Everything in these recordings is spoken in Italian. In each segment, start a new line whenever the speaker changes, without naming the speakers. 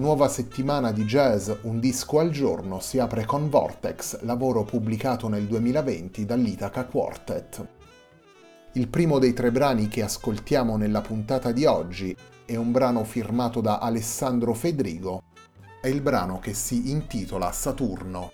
Nuova settimana di jazz Un disco al giorno si apre con Vortex, lavoro pubblicato nel 2020 dall'Itaca Quartet. Il primo dei tre brani che ascoltiamo nella puntata di oggi è un brano firmato da Alessandro Fedrigo. È il brano che si intitola Saturno.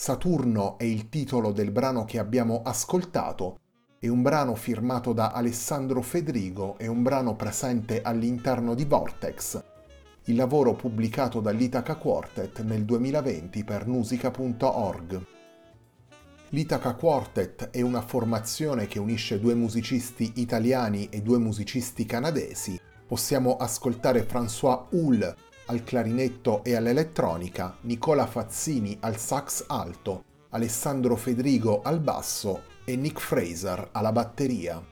Saturno è il titolo del brano che abbiamo ascoltato, è un brano firmato da Alessandro Fedrigo e un brano presente all'interno di Vortex, il lavoro pubblicato dall'Itaca Quartet nel 2020 per musica.org. L'Itaca Quartet è una formazione che unisce due musicisti italiani e due musicisti canadesi. Possiamo ascoltare François Hull al clarinetto e all'elettronica, Nicola Fazzini al sax alto, Alessandro Fedrigo al basso e Nick Fraser alla batteria.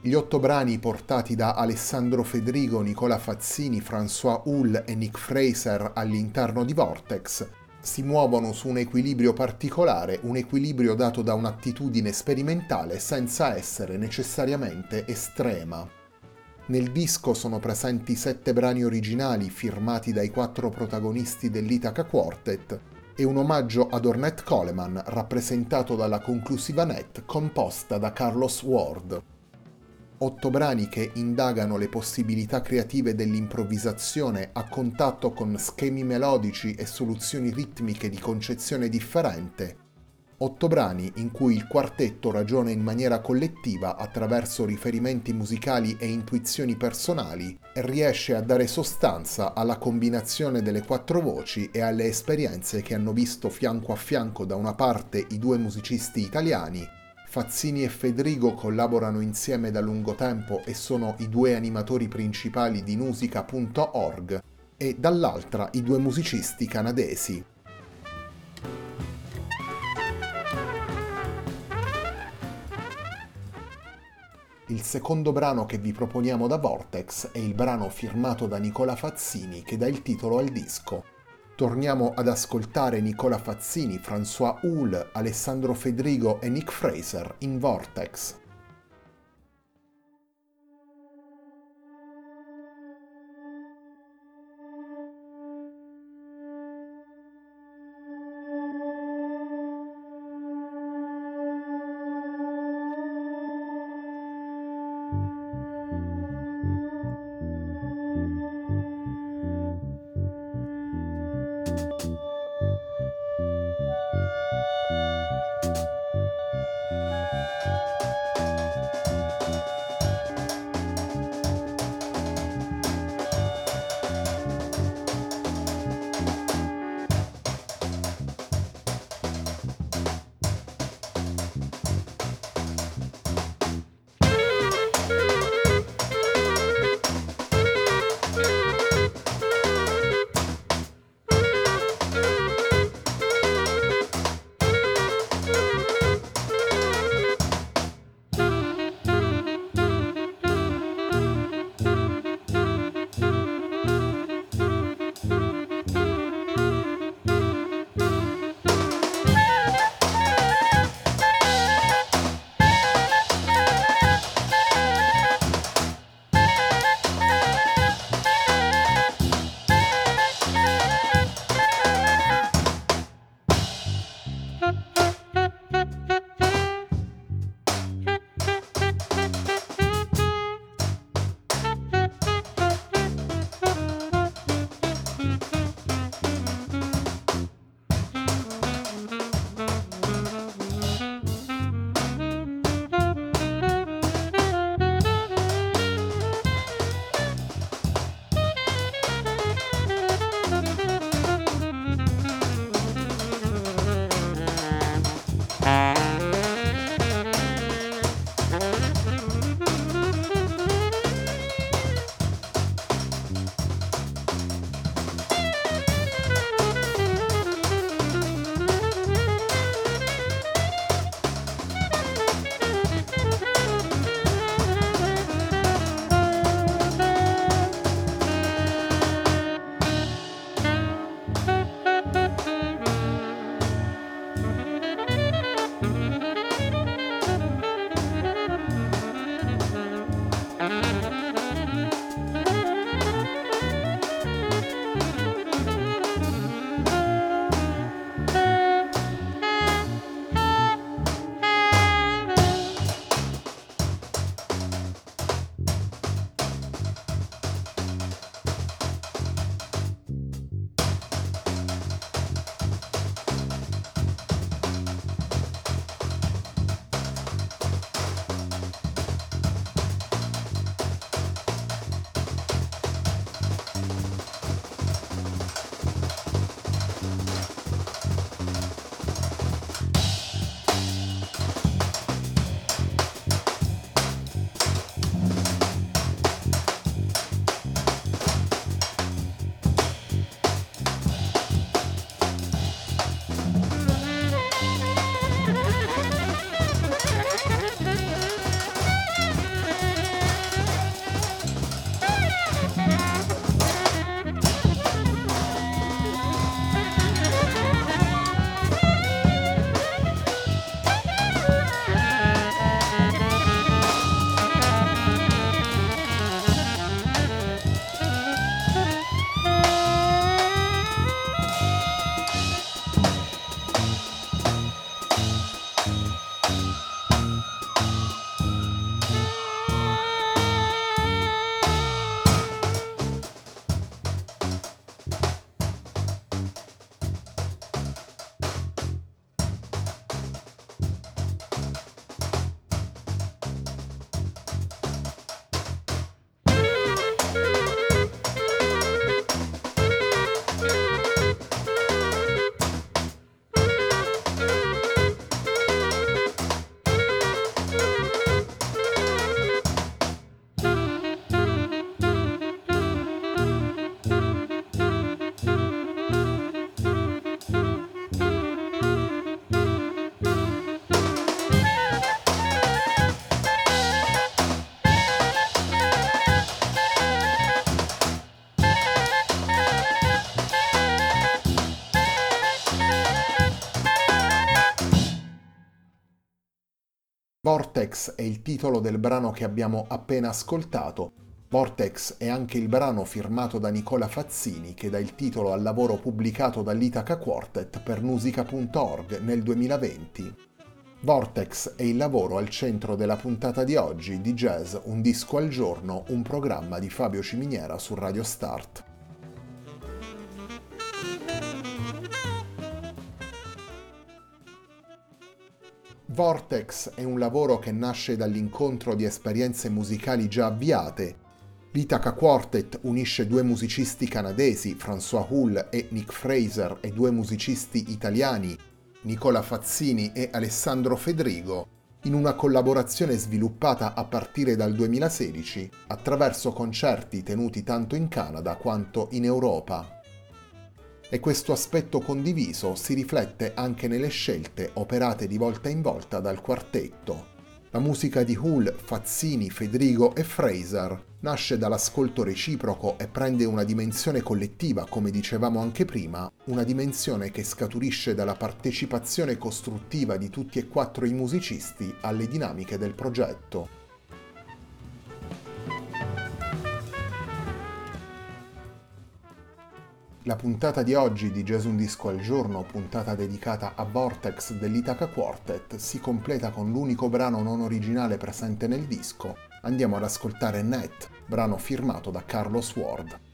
Gli otto brani portati da Alessandro Fedrigo, Nicola Fazzini, François Hull e Nick Fraser all'interno di Vortex si muovono su un equilibrio particolare, un equilibrio dato da un'attitudine sperimentale senza essere necessariamente estrema. Nel disco sono presenti sette brani originali firmati dai quattro protagonisti dell'Itaca Quartet e un omaggio ad Ornette Coleman rappresentato dalla conclusiva net composta da Carlos Ward. Otto brani che indagano le possibilità creative dell'improvvisazione a contatto con schemi melodici e soluzioni ritmiche di concezione differente. Otto brani in cui il quartetto ragiona in maniera collettiva attraverso riferimenti musicali e intuizioni personali e riesce a dare sostanza alla combinazione delle quattro voci e alle esperienze che hanno visto fianco a fianco da una parte i due musicisti italiani Fazzini e Federico collaborano insieme da lungo tempo e sono i due animatori principali di musica.org e dall'altra i due musicisti canadesi Il secondo brano che vi proponiamo da Vortex è il brano firmato da Nicola Fazzini che dà il titolo al disco. Torniamo ad ascoltare Nicola Fazzini, François Hull, Alessandro Fedrigo e Nick Fraser in Vortex. Vortex è il titolo del brano che abbiamo appena ascoltato. Vortex è anche il brano firmato da Nicola Fazzini che dà il titolo al lavoro pubblicato dall'Itaca Quartet per musica.org nel 2020. Vortex è il lavoro al centro della puntata di oggi di Jazz Un disco al giorno, un programma di Fabio Ciminiera su Radio Start. Vortex è un lavoro che nasce dall'incontro di esperienze musicali già avviate. L'Itaca Quartet unisce due musicisti canadesi, François Hull e Nick Fraser, e due musicisti italiani, Nicola Fazzini e Alessandro Fedrigo, in una collaborazione sviluppata a partire dal 2016 attraverso concerti tenuti tanto in Canada quanto in Europa e questo aspetto condiviso si riflette anche nelle scelte operate di volta in volta dal quartetto. La musica di Hull, Fazzini, Federigo e Fraser nasce dall'ascolto reciproco e prende una dimensione collettiva, come dicevamo anche prima, una dimensione che scaturisce dalla partecipazione costruttiva di tutti e quattro i musicisti alle dinamiche del progetto. La puntata di oggi di Gesù un disco al giorno, puntata dedicata a Vortex dell'Itaca Quartet, si completa con l'unico brano non originale presente nel disco. Andiamo ad ascoltare Net, brano firmato da Carlos Ward.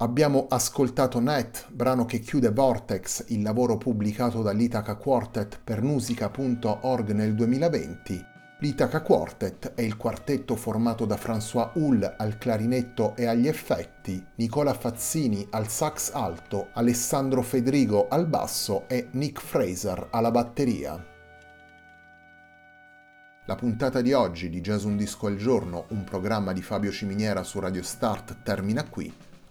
Abbiamo ascoltato Net, brano che chiude Vortex, il lavoro pubblicato dall'Itaca Quartet per musica.org nel 2020. L'Itaca Quartet è il quartetto formato da François Hull al clarinetto e agli effetti, Nicola Fazzini al sax alto, Alessandro Fedrigo al basso e Nick Fraser alla batteria. La puntata di oggi di Jazz Un Disco al Giorno, un programma di Fabio Ciminiera su Radio Start, termina qui.